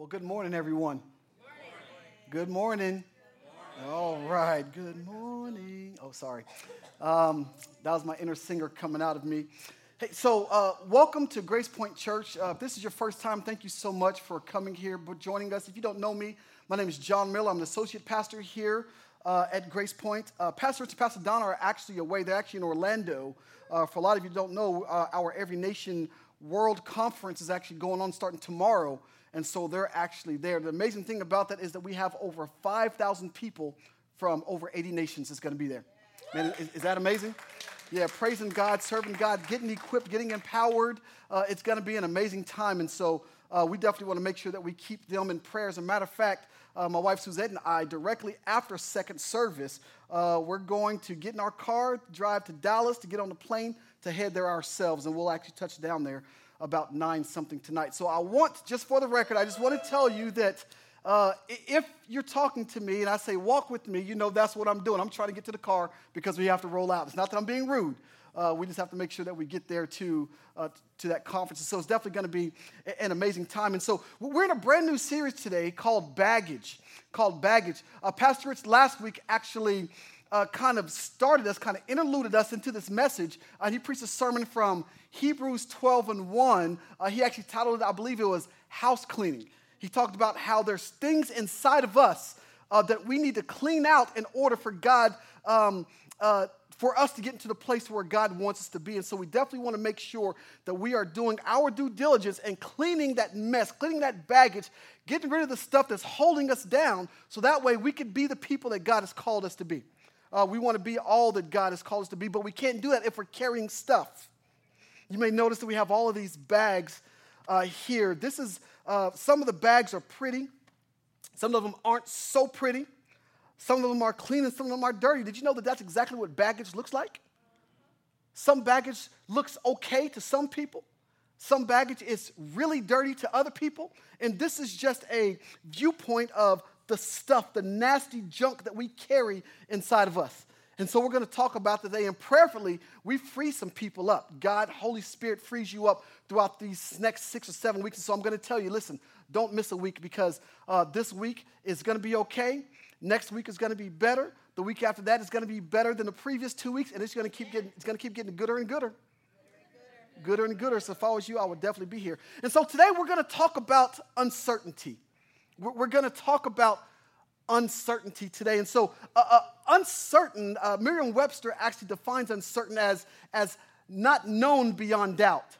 Well, good morning, everyone. Good morning. All right. Good morning. Oh, sorry. Um, that was my inner singer coming out of me. Hey, so uh, welcome to Grace Point Church. Uh, if this is your first time, thank you so much for coming here, but joining us. If you don't know me, my name is John Miller. I'm an associate pastor here uh, at Grace Point. Uh, pastor and Pastor Donna are actually away. They're actually in Orlando. Uh, for a lot of you don't know, uh, our Every Nation World Conference is actually going on starting tomorrow. And so they're actually there. The amazing thing about that is that we have over 5,000 people from over 80 nations that's going to be there. Man, is, is, that amazing? Yeah, praising God, serving God, getting equipped, getting empowered. Uh, it's going to be an amazing time. And so uh, we definitely want to make sure that we keep them in prayer. As a matter of fact, uh, my wife Suzette and I, directly after second service, uh, we're going to get in our car, drive to Dallas to get on the plane to head there ourselves. And we'll actually touch down there about nine something tonight. So I want, just for the record, I just want to tell you that uh, if you're talking to me and I say, walk with me, you know that's what I'm doing. I'm trying to get to the car because we have to roll out. It's not that I'm being rude. Uh, we just have to make sure that we get there to, uh, to that conference. So it's definitely going to be an amazing time. And so we're in a brand new series today called Baggage. Called Baggage. Uh, Pastor Rich last week actually uh, kind of started us, kind of interluded us into this message. Uh, he preached a sermon from Hebrews 12 and 1. Uh, he actually titled it, I believe it was House Cleaning. He talked about how there's things inside of us uh, that we need to clean out in order for God, um, uh, for us to get into the place where God wants us to be. And so we definitely want to make sure that we are doing our due diligence and cleaning that mess, cleaning that baggage, getting rid of the stuff that's holding us down so that way we can be the people that God has called us to be. Uh, we want to be all that God has called us to be, but we can't do that if we're carrying stuff. You may notice that we have all of these bags uh, here. This is, uh, some of the bags are pretty, some of them aren't so pretty. Some of them are clean and some of them are dirty. Did you know that that's exactly what baggage looks like? Some baggage looks okay to some people. Some baggage is really dirty to other people. And this is just a viewpoint of the stuff, the nasty junk that we carry inside of us. And so we're going to talk about today, and prayerfully, we free some people up. God, Holy Spirit frees you up throughout these next six or seven weeks. And so I'm going to tell you listen, don't miss a week because uh, this week is going to be okay. Next week is going to be better. The week after that is going to be better than the previous two weeks, and it's going to keep getting, it's going to keep getting gooder and gooder. Gooder and gooder. So if I was you, I would definitely be here. And so today we're going to talk about uncertainty. We're going to talk about uncertainty today. And so, uh, uh, uncertain, uh, Merriam Webster actually defines uncertain as, as not known beyond doubt.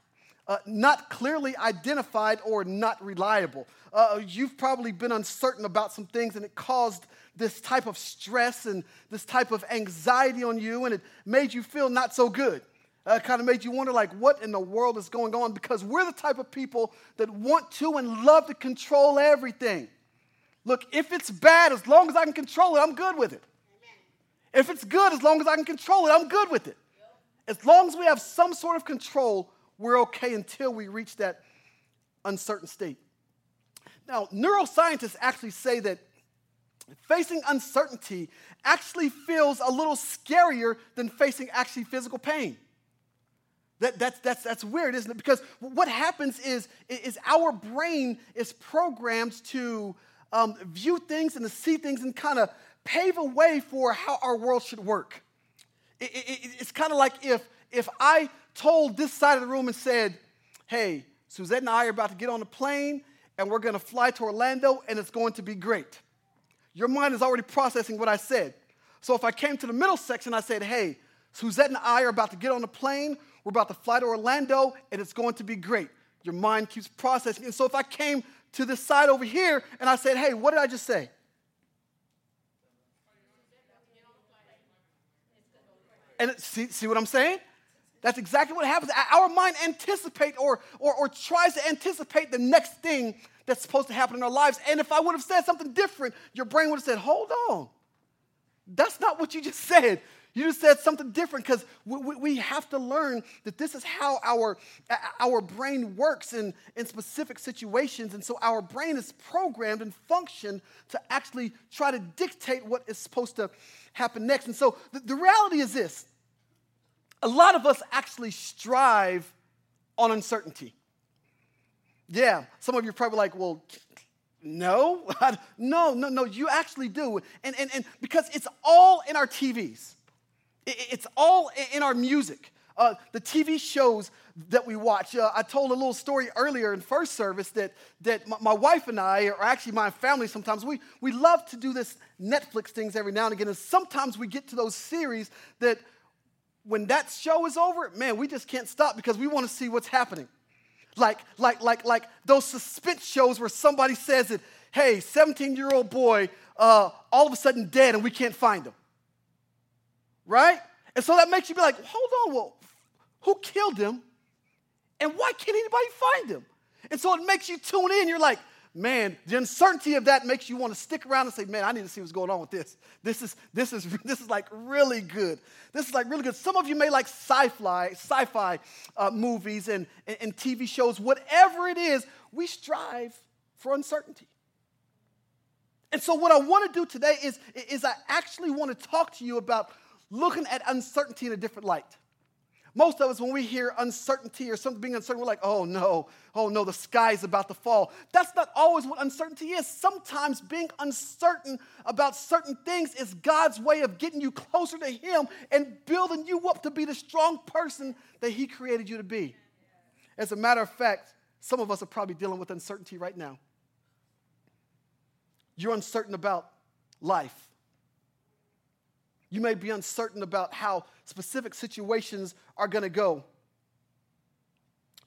Uh, not clearly identified or not reliable. Uh, you've probably been uncertain about some things and it caused this type of stress and this type of anxiety on you and it made you feel not so good. Uh, kind of made you wonder, like, what in the world is going on? Because we're the type of people that want to and love to control everything. Look, if it's bad, as long as I can control it, I'm good with it. If it's good, as long as I can control it, I'm good with it. As long as we have some sort of control, we're okay until we reach that uncertain state. Now, neuroscientists actually say that facing uncertainty actually feels a little scarier than facing actually physical pain. That, that's, that's, that's weird, isn't it? Because what happens is, is our brain is programmed to um, view things and to see things and kind of pave a way for how our world should work. It, it, it's kind of like if, if I told this side of the room and said, hey, Suzette and I are about to get on a plane and we're going to fly to Orlando and it's going to be great. Your mind is already processing what I said. So if I came to the middle section, and I said, hey, Suzette and I are about to get on a plane, we're about to fly to Orlando, and it's going to be great. Your mind keeps processing. And so if I came to this side over here and I said, hey, what did I just say? And see, see what I'm saying? That's exactly what happens. Our mind anticipates or, or, or tries to anticipate the next thing that's supposed to happen in our lives. And if I would have said something different, your brain would have said, hold on. That's not what you just said. You just said something different because we, we, we, have to learn that this is how our, our brain works in, in specific situations. And so our brain is programmed and functioned to actually try to dictate what is supposed to happen next. And so the, the reality is this a lot of us actually strive on uncertainty. Yeah, some of you probably like, well, No, no, no, no, you actually do. And, and, and because it's all in our TVs, it's all in our music. Uh, the TV shows that we watch. Uh, I told a little story earlier in first service that, that my, my, wife and I, or actually my family sometimes, we, we love to do this Netflix things every now and again. And sometimes we get to those series that when that show is over, man, we just can't stop because we want to see what's happening. Like, like, like, like those suspense shows where somebody says that, hey, 17 year old boy, uh, all of a sudden dead and we can't find him. Right? And so that makes you be like, hold on, well, who killed him? And why can't anybody find him? And so it makes you tune in. You're like, man, the uncertainty of that makes you want to stick around and say, man, I need to see what's going on with this. This is this is this is like really good. This is like really good. Some of you may like sci-fi, sci-fi uh, movies and, and, and TV shows. Whatever it is, we strive for uncertainty. And so what I want to do today is, is I actually want to talk to you about looking at uncertainty in a different light. Most of us, when we hear uncertainty or something being uncertain, we're like, oh no, oh no, the sky is about to fall. That's not always what uncertainty is. Sometimes being uncertain about certain things is God's way of getting you closer to Him and building you up to be the strong person that He created you to be. As a matter of fact, some of us are probably dealing with uncertainty right now. You're uncertain about life. You may be uncertain about how specific situations are going to go.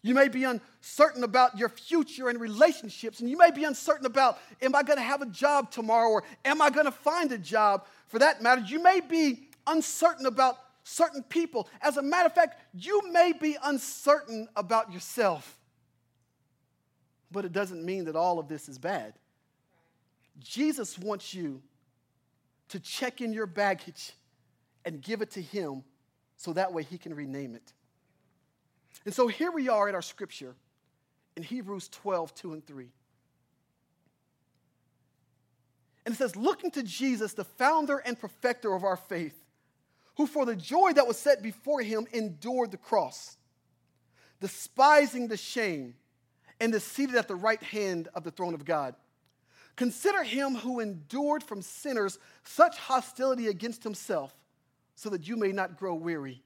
You may be uncertain about your future and relationships, and you may be uncertain about, am I going to have a job tomorrow, or am I going to find a job for that matter? You may be uncertain about certain people. As a matter of fact, you may be uncertain about yourself. But it doesn't mean that all of this is bad. Jesus wants you to check in your baggage and give it to Him so that way He can rename it. And so here we are at our scripture in Hebrews 12, 2 and 3. And it says, looking to Jesus, the founder and perfecter of our faith, who for the joy that was set before him endured the cross, despising the shame, and is seated at the right hand of the throne of God. Consider him who endured from sinners such hostility against himself, so that you may not grow weary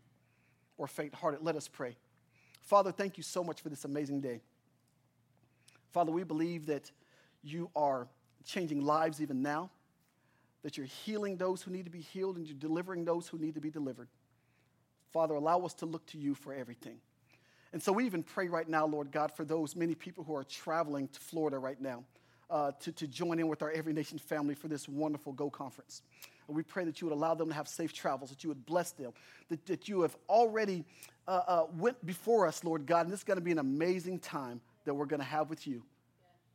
or faint hearted. Let us pray. Father, thank you so much for this amazing day. Father, we believe that you are changing lives even now, that you're healing those who need to be healed, and you're delivering those who need to be delivered. Father, allow us to look to you for everything. And so we even pray right now, Lord God, for those many people who are traveling to Florida right now uh, to, to join in with our Every Nation family for this wonderful Go conference. And we pray that you would allow them to have safe travels, that you would bless them, that, that you have already uh, uh, went before us, Lord God. And this is going to be an amazing time that we're going to have with you.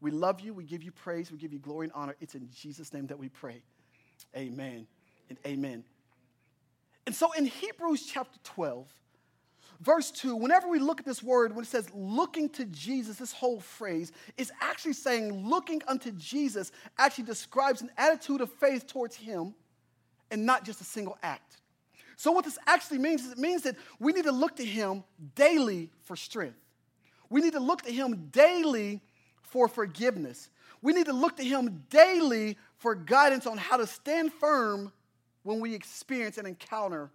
We love you. We give you praise. We give you glory and honor. It's in Jesus' name that we pray. Amen and amen. And so in Hebrews chapter 12, verse 2, whenever we look at this word, when it says looking to Jesus, this whole phrase is actually saying looking unto Jesus actually describes an attitude of faith towards Him and not just a single act. So, what this actually means is it means that we need to look to Him daily for strength. We need to look to Him daily for forgiveness. We need to look to Him daily for guidance on how to stand firm when we experience and encounter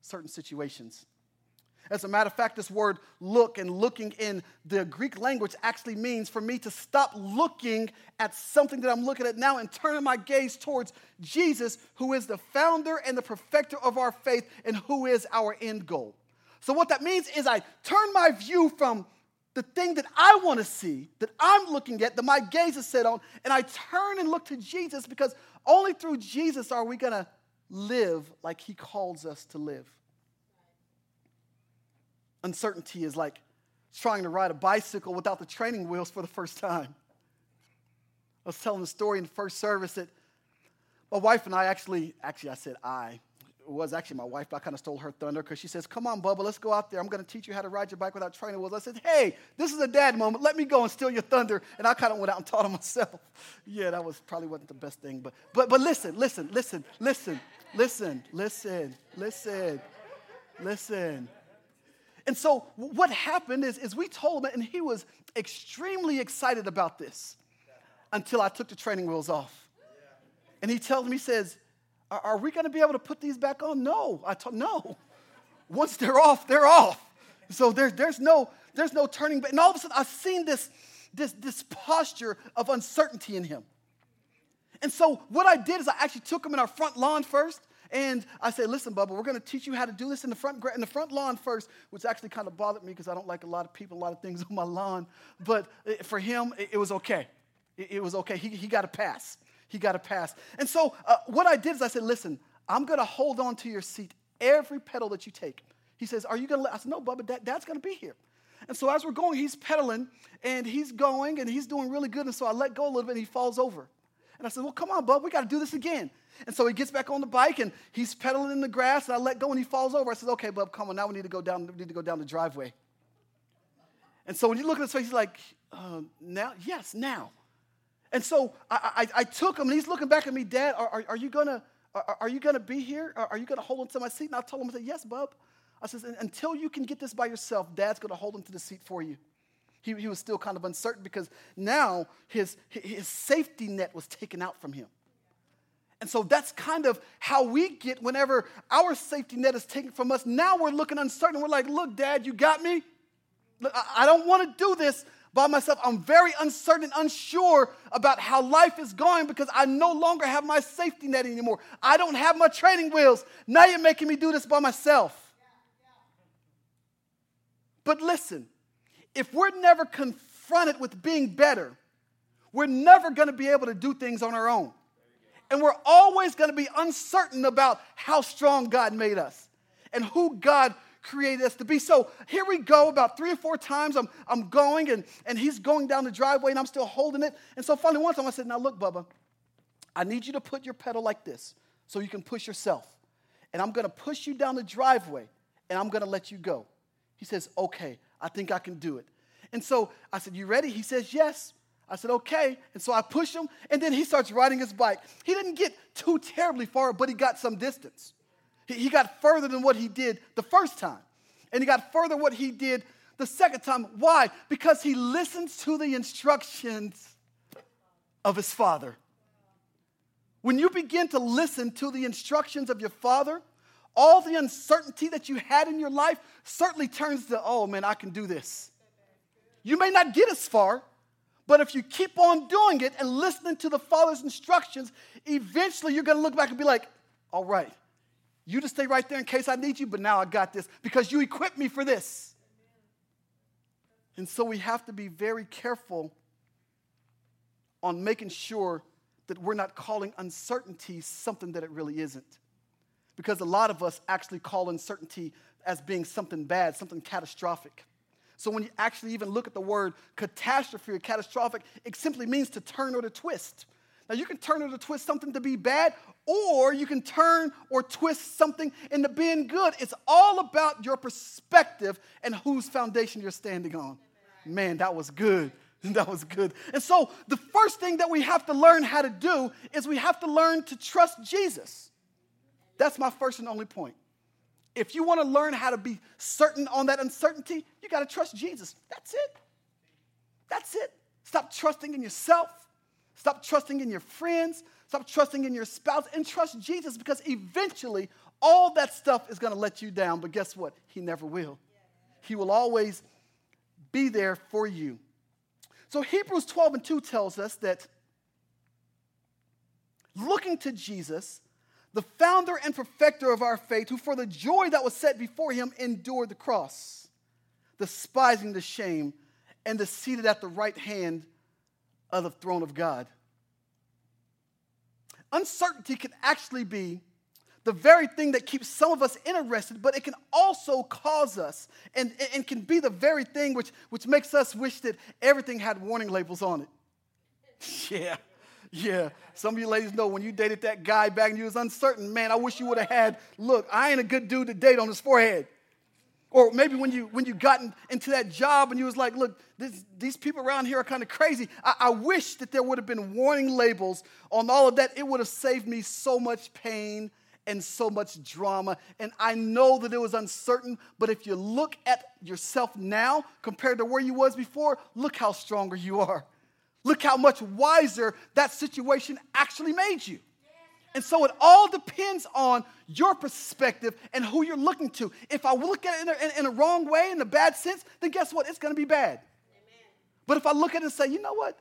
certain situations. As a matter of fact, this word look and looking in the Greek language actually means for me to stop looking at something that I'm looking at now and turning my gaze towards Jesus, who is the founder and the perfecter of our faith and who is our end goal. So, what that means is I turn my view from the thing that I want to see, that I'm looking at, that my gaze is set on, and I turn and look to Jesus because only through Jesus are we going to live like he calls us to live. Uncertainty is like trying to ride a bicycle without the training wheels for the first time. I was telling the story in the first service that my wife and I actually, actually, I said I. It was actually my wife, but I kind of stole her thunder because she says, Come on, Bubba, let's go out there. I'm going to teach you how to ride your bike without training wheels. I said, Hey, this is a dad moment. Let me go and steal your thunder. And I kind of went out and taught him myself. yeah, that was probably wasn't the best thing. But, but, but listen, listen, listen, listen, listen, listen, listen, listen. And so what happened is, is we told him, and he was extremely excited about this. until I took the training wheels off. And he tells me, he says, Are, are we going to be able to put these back on? No. I told no. Once they're off, they're off. So there, there's no there's no turning back. And all of a sudden, I've seen this, this, this posture of uncertainty in him. And so what I did is I actually took him in our front lawn first. And I said, listen, Bubba, we're going to teach you how to do this in the front, in the front lawn first, which actually kind of bothered me because I don't like a lot of people, a lot of things on my lawn. But for him, it, was okay. It, was okay. He, he got a pass. He got a pass. And so uh, what I did is I said, listen, I'm going to hold on to your seat every pedal that you take. He says, are you going to let? I said, no, Bubba, Dad, Dad's going to be here. And so as we're going, he's pedaling and he's going and he's doing really good. And so I let go a little bit and he falls over. And I said, Well, come on, bub, we got to do this again. And so he gets back on the bike and he's pedaling in the grass and I let go and he falls over. I said, Okay, bub, come on, now we need to go down, we need to go down the driveway. And so when you look at his face, he's like, uh, Now? Yes, now. And so I, I, I, took him and he's looking back at me, Dad, are, are, are you gonna are, are, you gonna be here? Are, are you gonna hold onto my seat? And I told him, I said, Yes, bub. I said, until you can get this by yourself, Dad's gonna hold onto the seat for you. He, he was still kind of uncertain because now his, his safety net was taken out from him. And so that's kind of how we get whenever our safety net is taken from us. Now we're looking uncertain. We're like, look, Dad, you got me? I don't want to do this by myself. I'm very uncertain, unsure about how life is going because I no longer have my safety net anymore. I don't have my training wheels. Now you're making me do this by myself. But listen, if we're never confronted with being better, we're never going to be able to do things on our own. And we're always going to be uncertain about how strong God made us and who God created us to be. So here we go, about three or four times I'm, I'm going, and, and he's going down the driveway, and I'm still holding it. And so finally, one time I said, Now look, Bubba, I need you to put your pedal like this so you can push yourself. And I'm going to push you down the driveway, and I'm going to let you go. He says, Okay. I think I can do it. And so I said, You ready? He says, Yes. I said, Okay. And so I push him, and then he starts riding his bike. He didn't get too terribly far, but he got some distance. He, he got further than what he did the first time, and he got further what he did the second time. Why? Because he listens to the instructions of his father. When you begin to listen to the instructions of your father, all the uncertainty that you had in your life certainly turns to, oh man, I can do this. You may not get as far, but if you keep on doing it and listening to the Father's instructions, eventually you're going to look back and be like, all right, you just stay right there in case I need you, but now I got this because you equipped me for this. And so we have to be very careful on making sure that we're not calling uncertainty something that it really isn't because a lot of us actually call uncertainty as being something bad, something catastrophic. So when you actually even look at the word catastrophe or catastrophic, it simply means to turn or to twist. Now you can turn or to twist something to be bad, or you can turn or twist something into being good. It's all about your perspective and whose foundation you're standing on. Man, that was good. That was good. And so the first thing that we have to learn how to do is we have to learn to trust Jesus. That's my first and only point. If you want to learn how to be certain on that uncertainty, you got to trust Jesus. That's it. That's it. Stop trusting in yourself. Stop trusting in your friends. Stop trusting in your spouse and trust Jesus because eventually all that stuff is going to let you down. But guess what? He never will. He will always be there for you. So Hebrews 12 and 2 tells us that looking to Jesus the founder and perfecter of our faith, who for the joy that was set before him endured the cross, despising the shame, and is seated at the right hand of the throne of God. Uncertainty can actually be the very thing that keeps some of us interested, but it can also cause us and, and can be the very thing which, which makes us wish that everything had warning labels on it. Yeah. Yeah, some of you ladies know when you dated that guy back and you was uncertain, man, I wish you would have had, look, I ain't a good dude to date on his forehead. Or maybe when you when you got in, into that job and you was like, look, this, these people around here are kind of crazy. I, I wish that there would have been warning labels on all of that. It would have saved me so much pain and so much drama. And I know that it was uncertain, but if you look at yourself now compared to where you was before, look how stronger you are. Look how much wiser that situation actually made you. And so it all depends on your perspective and who you're looking to. If I look at it in a, in, in a wrong way, in a bad sense, then guess what? It's going to be bad. Amen. But if I look at it and say, you know what?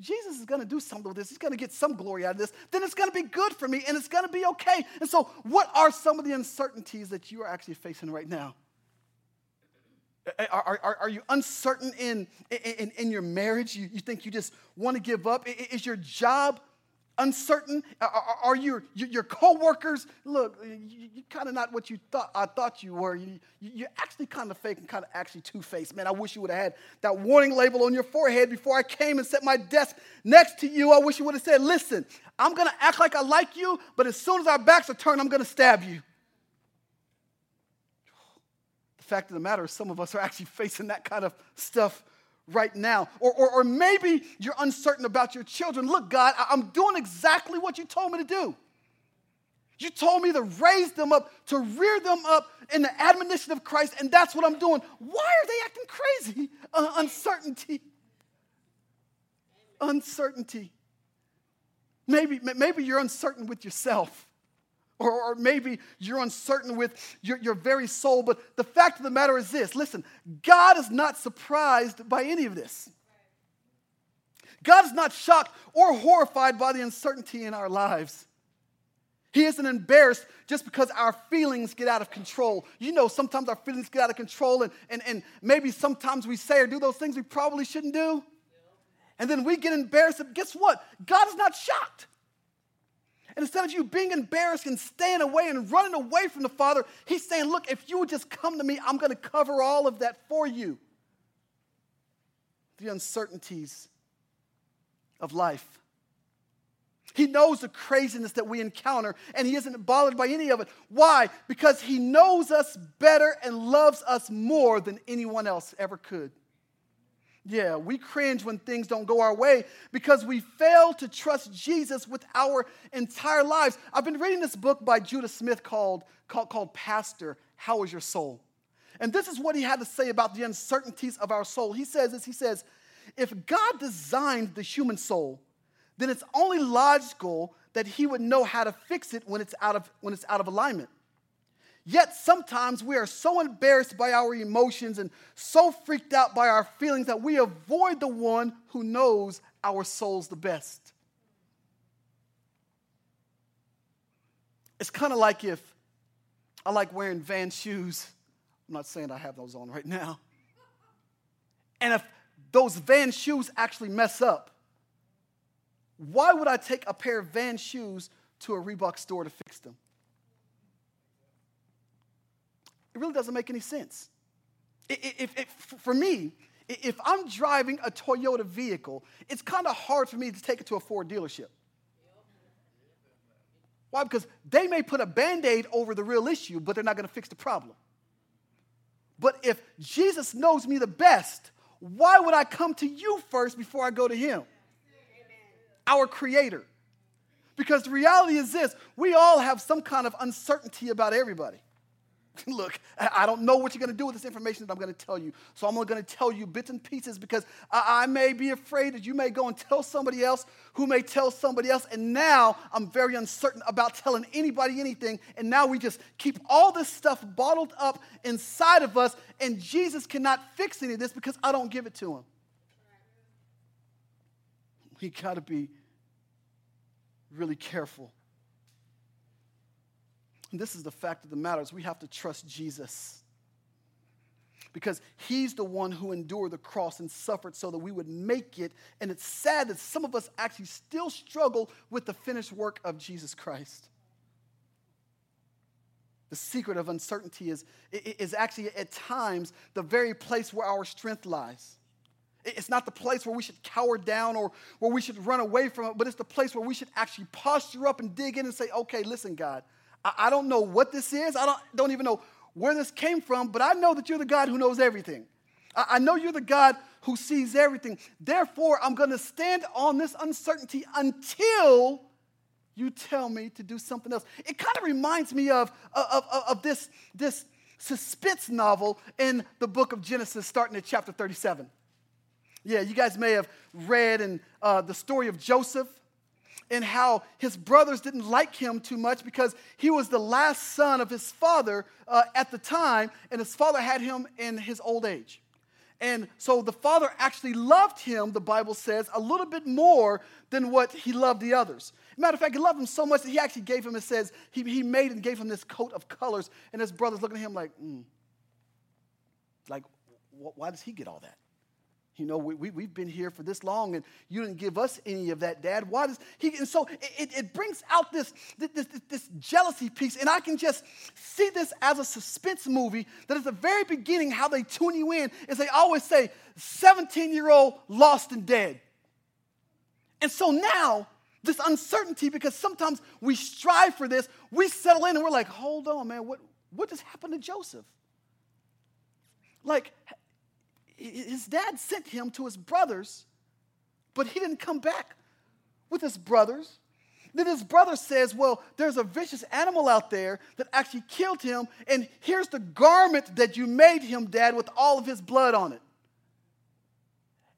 Jesus is going to do something with this. He's going to get some glory out of this. Then it's going to be good for me and it's going to be okay. And so, what are some of the uncertainties that you are actually facing right now? Are, are, are you uncertain in, in, in your marriage? You, you think you just want to give up? Is your job uncertain? Are, are your, your coworkers, look, you're kind of not what you thought I thought you were. You, you're actually kind of fake and kind of actually two-faced. Man, I wish you would have had that warning label on your forehead before I came and set my desk next to you. I wish you would have said, listen, I'm going to act like I like you, but as soon as our backs are turned, I'm going to stab you. Fact of the matter is some of us are actually facing that kind of stuff right now. Or, or, or maybe you're uncertain about your children. Look, God, I'm doing exactly what you told me to do. You told me to raise them up, to rear them up in the admonition of Christ, and that's what I'm doing. Why are they acting crazy? Uh, uncertainty. Uncertainty. Maybe, maybe you're uncertain with yourself. Or, or, maybe you're uncertain with your, your very soul. But the fact of the matter is this listen, God is not surprised by any of this. God is not shocked or horrified by the uncertainty in our lives. He isn't embarrassed just because our feelings get out of control. You know, sometimes our feelings get out of control, and, and, and maybe sometimes we say or do those things we probably shouldn't do. And then we get embarrassed. But Guess what? God is not shocked. And instead of you being embarrassed and staying away and running away from the Father, He's saying, Look, if you would just come to me, I'm going to cover all of that for you. The uncertainties of life. He knows the craziness that we encounter, and He isn't bothered by any of it. Why? Because He knows us better and loves us more than anyone else ever could. Yeah, we cringe when things don't go our way because we fail to trust Jesus with our entire lives. I've been reading this book by Judah Smith called, called, called Pastor How Is Your Soul? And this is what he had to say about the uncertainties of our soul. He says this He says, If God designed the human soul, then it's only logical that he would know how to fix it when it's out of, when it's out of alignment. Yet sometimes we are so embarrassed by our emotions and so freaked out by our feelings that we avoid the one who knows our souls the best. It's kind of like if I like wearing van shoes. I'm not saying I have those on right now. And if those van shoes actually mess up, why would I take a pair of van shoes to a Reebok store to fix them? It really doesn't make any sense. If, if, for me, if I'm driving a Toyota vehicle, it's kind of hard for me to take it to a Ford dealership. Why? Because they may put a band aid over the real issue, but they're not going to fix the problem. But if Jesus knows me the best, why would I come to you first before I go to him? Our creator. Because the reality is this we all have some kind of uncertainty about everybody. Look, I don't know what you're going to do with this information that I'm going to tell you. So I'm only going to tell you bits and pieces because I, may be afraid that you may go and tell somebody else who may tell somebody else. And now I'm very uncertain about telling anybody anything. And now we just keep all this stuff bottled up inside of us. And Jesus cannot fix any of this because I don't give it to him. We got to be really careful and this is the fact of the matter is we have to trust Jesus. Because he's the one who endured the cross and suffered so that we would make it. And it's sad that some of us actually still struggle with the finished work of Jesus Christ. The secret of uncertainty is, is actually at times the very place where our strength lies. It's not the place where we should cower down or where we should run away from it, but it's the place where we should actually posture up and dig in and say, okay, listen, God, I, don't know what this is. I don't, don't even know where this came from, but I know that you're the God who knows everything. I, I know you're the God who sees everything. Therefore, I'm going to stand on this uncertainty until you tell me to do something else. It kind of reminds me of, of, of, of, this, this suspense novel in the book of Genesis, starting at chapter 37. Yeah, you guys may have read in uh, the story of Joseph and how his brothers didn't like him too much because he was the last son of his father uh, at the time, and his father had him in his old age. And so the father actually loved him, the Bible says, a little bit more than what he loved the others. Matter of fact, he loved him so much that he actually gave him, it says, he, he made and gave him this coat of colors. And his brothers looking at him like, mm. like, why does he get all that? You know, we, we, we've been here for this long and you didn't give us any of that, Dad. Why does he? And so it, it brings out this, this, this, this jealousy piece. And I can just see this as a suspense movie that at the very beginning, how they tune you in is they always say, 17 year old lost and dead. And so now, this uncertainty, because sometimes we strive for this, we settle in and we're like, hold on, man, what, what just happened to Joseph? Like, his dad sent him to his brothers, but he didn't come back with his brothers. Then his brother says, Well, there's a vicious animal out there that actually killed him, and here's the garment that you made him, Dad, with all of his blood on it.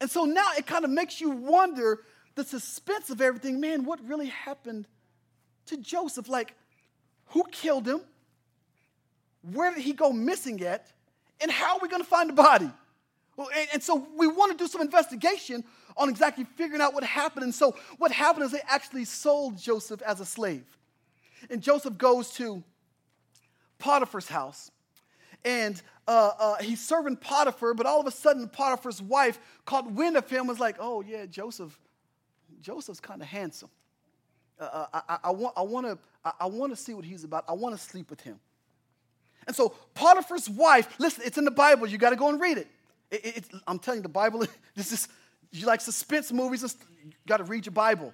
And so now it kind of makes you wonder the suspense of everything. Man, what really happened to Joseph? Like, who killed him? Where did he go missing at? And how are we going to find the body? Well, and, and so we want to do some investigation on exactly figuring out what happened. And so what happened is they actually sold Joseph as a slave. And Joseph goes to Potiphar's house. And uh, uh, he's serving Potiphar, but all of a sudden Potiphar's wife caught wind of him was like, oh yeah, Joseph, Joseph's kind of handsome. Uh, uh I, I, want, I, want to, I, I want to see what he's about. I want to sleep with him. And so Potiphar's wife, listen, it's in the Bible. You got to go and read it. It, it, I'm telling you, the Bible, this is, you like suspense movies, you got to read your Bible.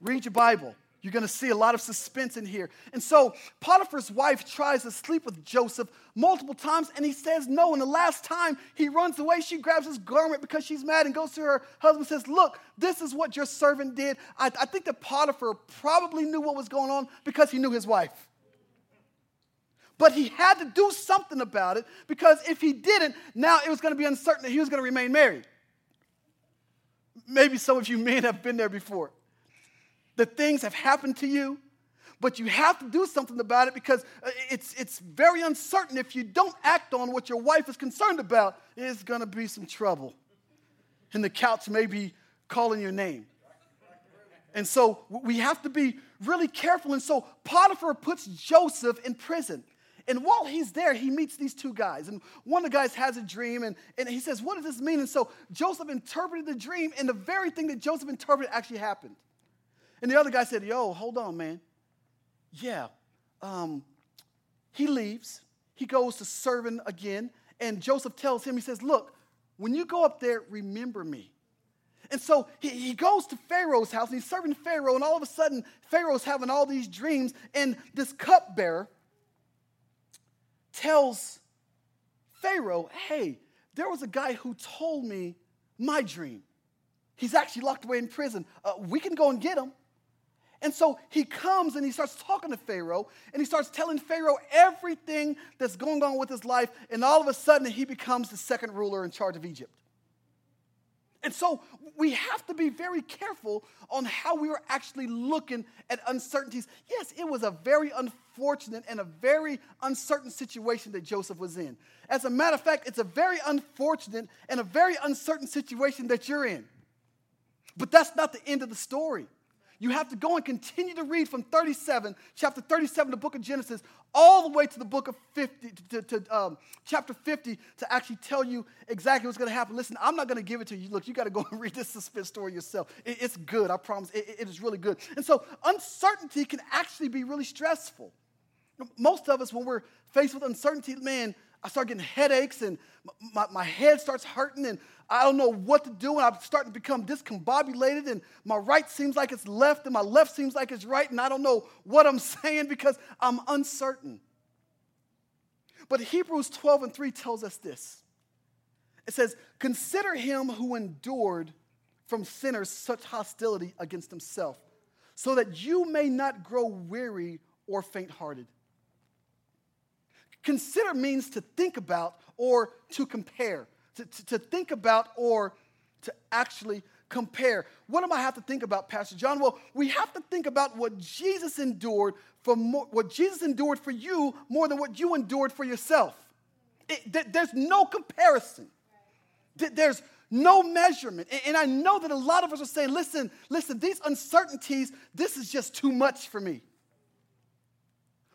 Read your Bible. You're going to see a lot of suspense in here. And so Potiphar's wife tries to sleep with Joseph multiple times, and he says no. And the last time he runs away, she grabs his garment because she's mad and goes to her husband and says, Look, this is what your servant did. I, I think that Potiphar probably knew what was going on because he knew his wife. But he had to do something about it because if he didn't, now it was going to be uncertain that he was going to remain married. Maybe some of you men have been there before. The things have happened to you, but you have to do something about it because uh, it's, it's very uncertain. If you don't act on what your wife is concerned about, it's going to be some trouble. And the couch may be calling your name. And so we have to be really careful. And so Potiphar puts Joseph in prison. And while he's there, he meets these two guys. And one of the guys has a dream, and, and he says, What does this mean? And so Joseph interpreted the dream, and the very thing that Joseph interpreted actually happened. And the other guy said, Yo, hold on, man. Yeah. Um, he leaves, he goes to serving again, and Joseph tells him, He says, Look, when you go up there, remember me. And so he, he goes to Pharaoh's house and he's serving Pharaoh, and all of a sudden, Pharaoh's having all these dreams, and this cupbearer, tells Pharaoh, hey, there was a guy who told me my dream. He's actually locked away in prison. Uh, we can go and get him. And so he comes and he starts talking to Pharaoh and he starts telling Pharaoh everything that's going on with his life. And all of a sudden, he becomes the second ruler in charge of Egypt. And so we have to be very careful on how we are actually looking at uncertainties. Yes, it was a very unfortunate and a very uncertain situation that Joseph was in. As a matter of fact, it's a very unfortunate and a very uncertain situation that you're in. But that's not the end of the story. You have to go and continue to read from 37, chapter 37, the book of Genesis, all the way to the book of 50, to, to um, chapter 50, to actually tell you exactly what's going to happen. Listen, I'm not going to give it to you. Look, you got to go and read this suspense story yourself. It, it's good, I promise. It, it is really good. And so, uncertainty can actually be really stressful. Most of us, when we're faced with uncertainty, man, I start getting headaches and my, my head starts hurting and I don't know what to do, and I'm starting to become discombobulated, and my right seems like it's left, and my left seems like it's right, and I don't know what I'm saying because I'm uncertain. But Hebrews 12 and 3 tells us this it says, Consider him who endured from sinners such hostility against himself, so that you may not grow weary or faint hearted. Consider means to think about or to compare to, to, to think about or to actually compare. What do I have to think about, Pastor John? Well, we have to think about what Jesus endured for more, what Jesus endured for you more than what you endured for yourself. It, th- there's no comparison. Th- there's no measurement. And, and I know that a lot of us are saying, listen, listen, these uncertainties, this is just too much for me.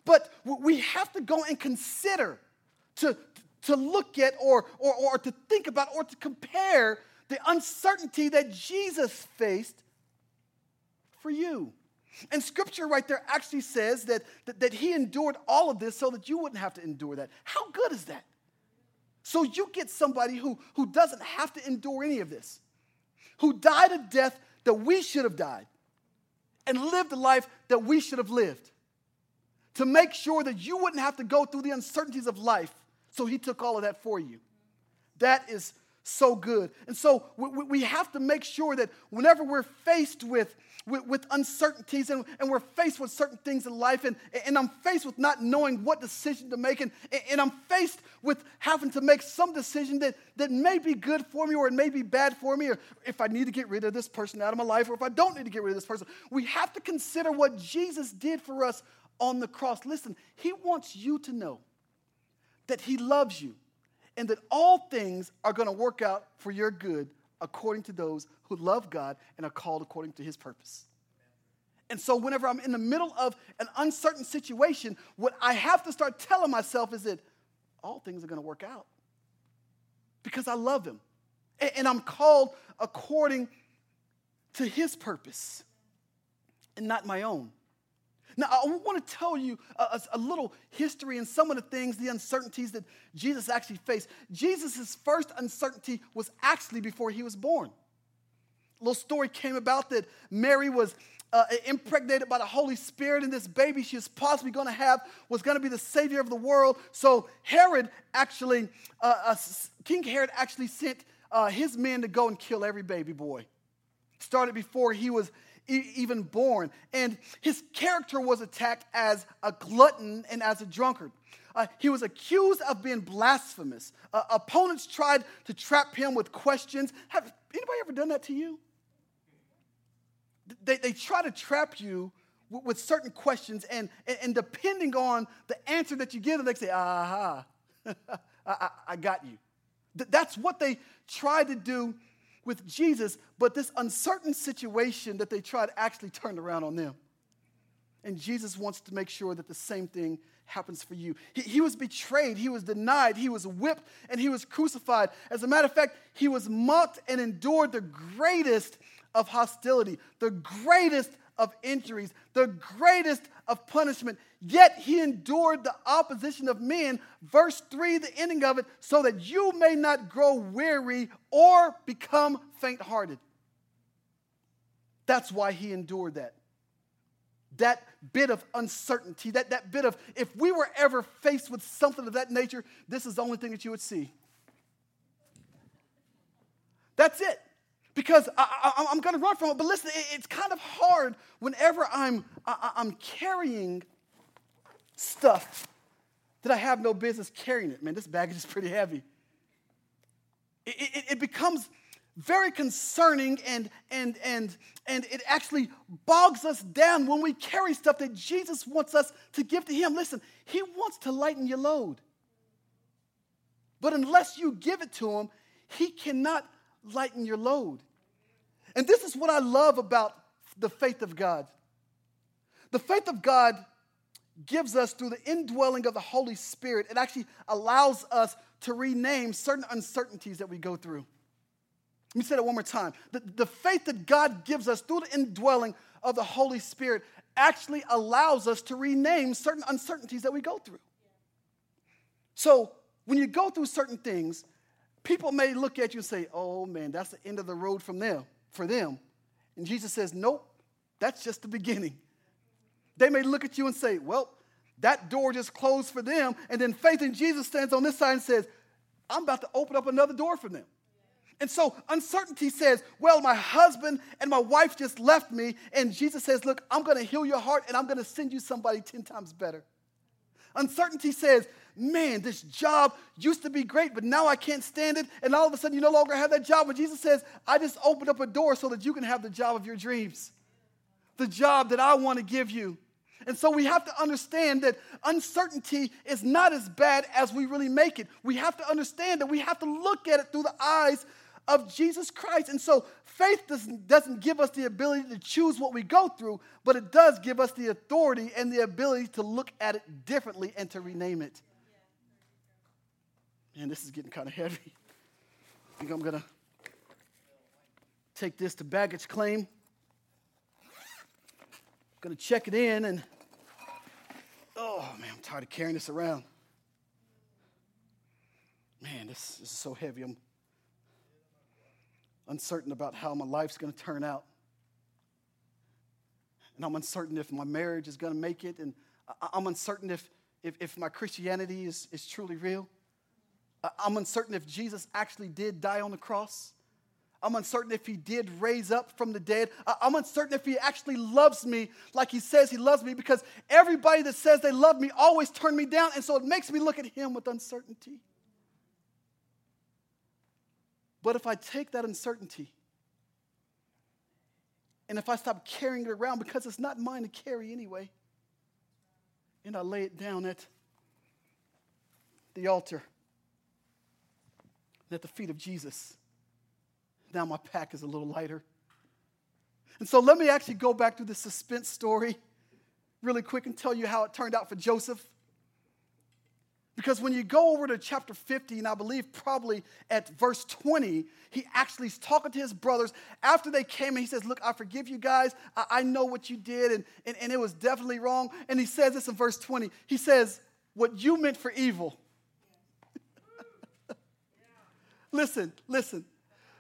But we have to go and consider to, to look at or, or, or to think about or to compare the uncertainty that Jesus faced for you. And scripture right there actually says that, that, that, he endured all of this so that you wouldn't have to endure that. How good is that? So you get somebody who, who doesn't have to endure any of this, who died a death that we should have died, and lived a life that we should have lived to make sure that you wouldn't have to go through the uncertainties of life. So he took all of that for you. That is so good. And so we, have to make sure that whenever we're faced with, with, with, uncertainties and, and we're faced with certain things in life, and, and I'm faced with not knowing what decision to make, and, and I'm faced with having to make some decision that, that may be good for me or it may be bad for me, or if I need to get rid of this person out of my life, or if I don't need to get rid of this person. We have to consider what Jesus did for us on the cross. Listen, He wants you to know that He loves you and that all things are going to work out for your good according to those who love God and are called according to his purpose. And so, whenever I'm in the middle of an uncertain situation, what I have to start telling myself is that all things are going to work out because I love him. And I'm called according to his purpose and not my own. Now, I want to tell you a, a, little history and some of the things, the uncertainties that Jesus actually faced. Jesus' first uncertainty was actually before he was born. A little story came about that Mary was uh, impregnated by the Holy Spirit, and this baby she was possibly going to have was going to be the Savior of the world. So, Herod actually, uh, uh, King Herod actually sent uh, his men to go and kill every baby boy. Started before he was even born. And his character was attacked as a glutton and as a drunkard. Uh, he was accused of being blasphemous. Uh, opponents tried to trap him with questions. Have anybody ever done that to you? They, they try to trap you with, with certain questions, and, and, and, depending on the answer that you give them, they say, aha, I, I, I got you. That's what they tried to do with Jesus, but this uncertain situation that they tried actually turned around on them. And Jesus wants to make sure that the same thing happens for you. He, he, was betrayed, he was denied, he was whipped, and he was crucified. As a matter of fact, he was mocked and endured the greatest of hostility, the greatest of injuries, the greatest of punishment. Yet he endured the opposition of men. Verse 3, the ending of it, so that you may not grow weary or become faint hearted. That's why he endured that. That bit of uncertainty, that, that bit of, if we were ever faced with something of that nature, this is the only thing that you would see. That's it because I, am going to run from it. But listen, it's kind of hard whenever I'm, I, I'm carrying stuff that I have no business carrying it. Man, this baggage is pretty heavy. It, it, it becomes very concerning and, and, and, and it actually bogs us down when we carry stuff that Jesus wants us to give to Him. Listen, He wants to lighten your load. But unless you give it to Him, He cannot lighten your load. And this is what I love about the faith of God. The faith of God gives us, through the indwelling of the Holy Spirit, it actually allows us to rename certain uncertainties that we go through. Let me say that one more time. The, the faith that God gives us through the indwelling of the Holy Spirit actually allows us to rename certain uncertainties that we go through. So, when you go through certain things, people may look at you and say, oh man, that's the end of the road from them, for them. And Jesus says, nope, that's just the beginning. They may look at you and say, well, that door just closed for them. And then faith in Jesus stands on this side and says, I'm about to open up another door for them. And so uncertainty says, Well, my husband and my wife just left me. And Jesus says, Look, I'm going to heal your heart and I'm going to send you somebody 10 times better. Uncertainty says, man, this job used to be great, but now I can't stand it. And all of a sudden, you no longer have that job. But Jesus says, I just opened up a door so that you can have the job of your dreams, the job that I want to give you. And so we have to understand that uncertainty is not as bad as we really make it. We have to understand that we have to look at it through the eyes of Jesus Christ. And so faith doesn't, doesn't give us the ability to choose what we go through, but it does give us the authority and the ability to look at it differently and to rename it. Man, this is getting kind of heavy. I think I'm going to take this to baggage claim. Going to check it in and oh man, I'm tired of carrying this around. Man, this, this is so heavy. I'm uncertain about how my life's going to turn out. And I'm uncertain if my marriage is going to make it. And I'm uncertain if, if, if my Christianity is, is truly real. Uh, I'm uncertain if Jesus actually did die on the cross. I'm uncertain if he did raise up from the dead. I'm uncertain if he actually loves me like he says he loves me because everybody that says they love me always turn me down. And so it makes me look at him with uncertainty. But if I take that uncertainty and if I stop carrying it around because it's not mine to carry anyway, and I lay it down at the altar, at the feet of Jesus, now my pack is a little lighter. And so let me actually go back to the suspense story really quick and tell you how it turned out for Joseph. Because when you go over to chapter 50, and I believe probably at verse 20, he actually is talking to his brothers after they came and he says, Look, I forgive you guys. I, I know what you did, and, and, and it was definitely wrong. And he says this in verse 20. He says, What you meant for evil. Listen, listen.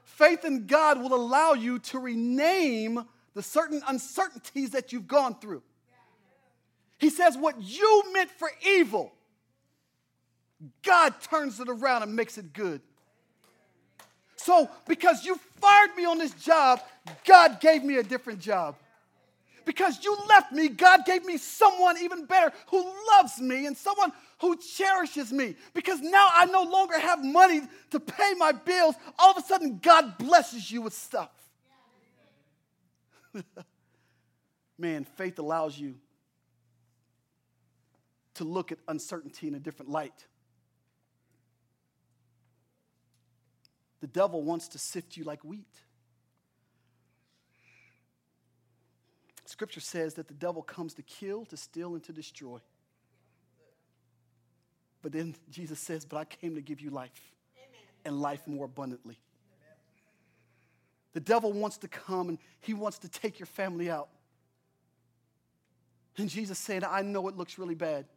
Faith in God will allow you to rename the certain uncertainties that you've gone through. He says, What you meant for evil. God turns it around and makes it good. So, because you fired me on this job, God gave me a different job. Because you left me, God gave me someone even better who loves me and someone who cherishes me. Because now I no longer have money to pay my bills. All of a sudden, God blesses you with stuff. Man, faith allows you to look at uncertainty in a different light. The devil wants to sift you like wheat. Scripture says that the devil comes to kill, to steal, and to destroy. But then Jesus says, But I came to give you life Amen. and life more abundantly. Amen. The devil wants to come and he wants to take your family out. And Jesus said, I know it looks really bad.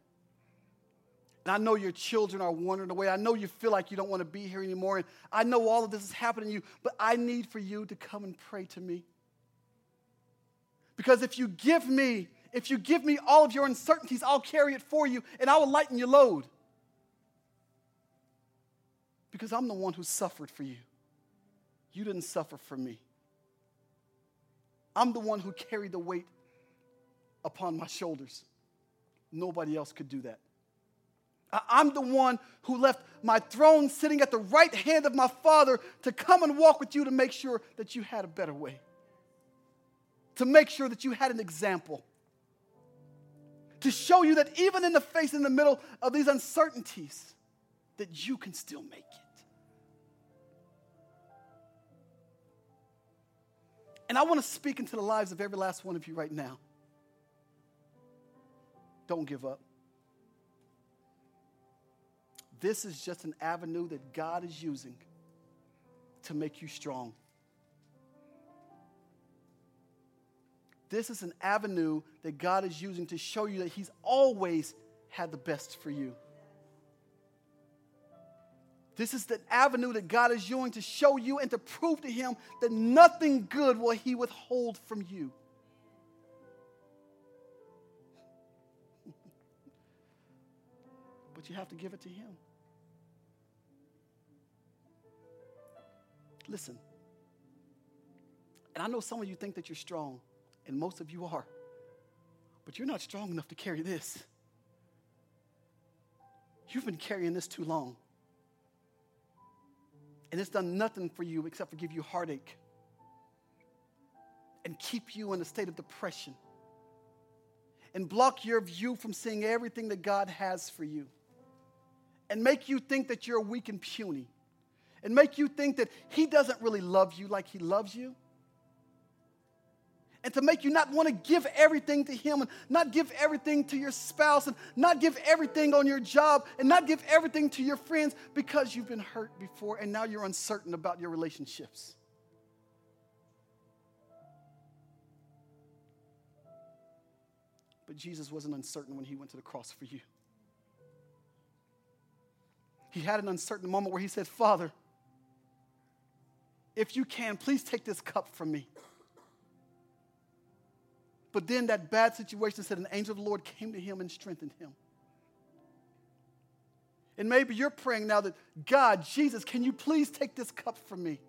And I know your children are wandering away. I know you feel like you don't want to be here anymore. And I know all of this is happening to you, but I need for you to come and pray to me. Because if you give me, if you give me all of your uncertainties, I'll carry it for you and I will lighten your load. Because I'm the one who suffered for you. You didn't suffer for me. I'm the one who carried the weight upon my shoulders. Nobody else could do that. I'm the one who left my throne sitting at the right hand of my Father to come and walk with you to make sure that you had a better way, to make sure that you had an example, to show you that even in the face, in the middle of these uncertainties, that you can still make it. And I want to speak into the lives of every last one of you right now. Don't give up. This is just an avenue that God is using to make you strong. This is an avenue that God is using to show you that He's always had the best for you. This is the avenue that God is using to show you and to prove to Him that nothing good will He withhold from you. but you have to give it to Him. Listen. And I know some of you think that you're strong, and most of you are, but you're not strong enough to carry this. You've been carrying this too long. And it's done nothing for you except for give you heartache and keep you in a state of depression and block your view from seeing everything that God has for you and make you think that you're weak and puny and make you think that He doesn't really love you like He loves you and to make you not want to give everything to Him and not give everything to your spouse and not give everything on your job and not give everything to your friends because you've been hurt before and now you're uncertain about your relationships. But Jesus wasn't uncertain when He went to the cross for you. He had an uncertain moment where He said, Father, if you can, please take this cup from me. But then that bad situation said an angel of the Lord came to him and strengthened him. And maybe you're praying now that, God, Jesus, can you please take this cup from me?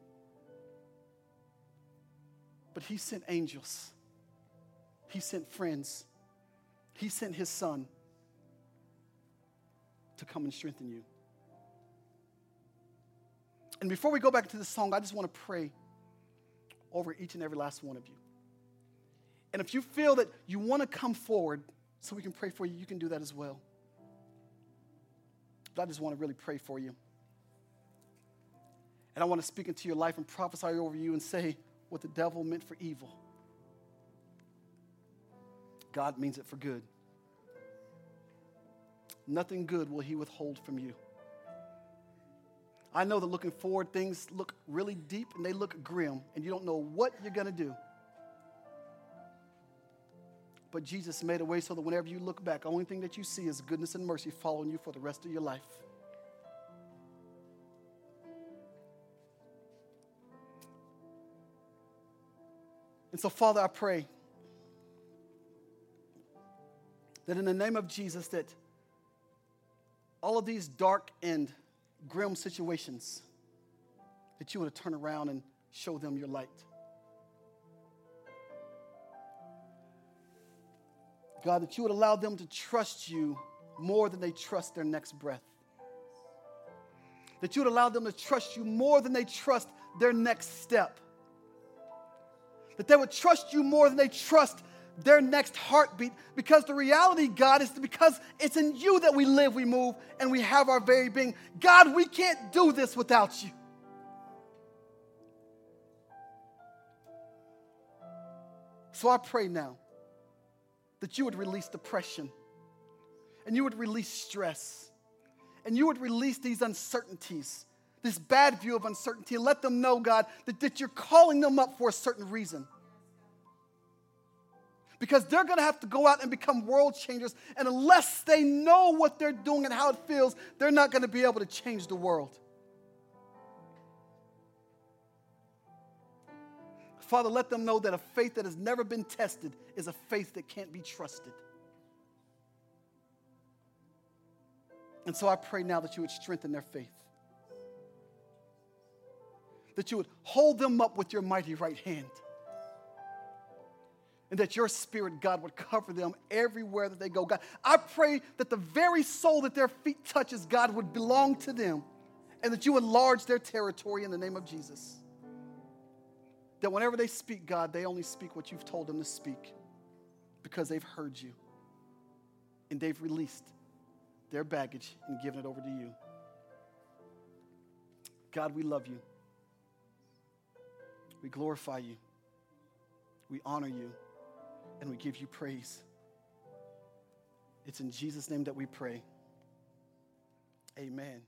But he sent angels, he sent friends, he sent his son to come and strengthen you. And before we go back to the song, I just want to pray over each and every last one of you. And if you feel that you want to come forward so we can pray for you, you can do that as well. But I just want to really pray for you. And I want to speak into your life and prophesy over you and say what the devil meant for evil, God means it for good. Nothing good will he withhold from you. I know that looking forward, things look really deep and they look grim, and you don't know what you're going to do. But Jesus made a way so that whenever you look back, the only thing that you see is goodness and mercy following you for the rest of your life. And so, Father, I pray that in the name of Jesus, that all of these dark and grim situations, that you want to turn around and show them your light. God, that you would allow them to trust you more than they trust their next breath. That you would allow them to trust you more than they trust their next step. That they would trust you more than they trust their next heartbeat. Because the reality, God, is because it's in you that we live, we move, and we have our very being. God, we can't do this without you. So I pray now that you would release depression and you would release stress and you would release these uncertainties, this bad view of uncertainty, and let them know, God, that, that you're calling them up for a certain reason. Because they're gonna have to go out and become world changers, and unless they know what they're doing and how it feels, they're not gonna be able to change the world. Father, let them know that a faith that has never been tested is a faith that can't be trusted. And so I pray now that you would strengthen their faith. That you would hold them up with your mighty right hand. And that your spirit, God, would cover them everywhere that they go. God, I pray that the very soul that their feet touches, God, would belong to them. And that you enlarge their territory in the name of Jesus. That whenever they speak, God, they only speak what you've told them to speak because they've heard you and they've released their baggage and given it over to you. God, we love you. We glorify you. We honor you. And we give you praise. It's in Jesus' name that we pray. Amen.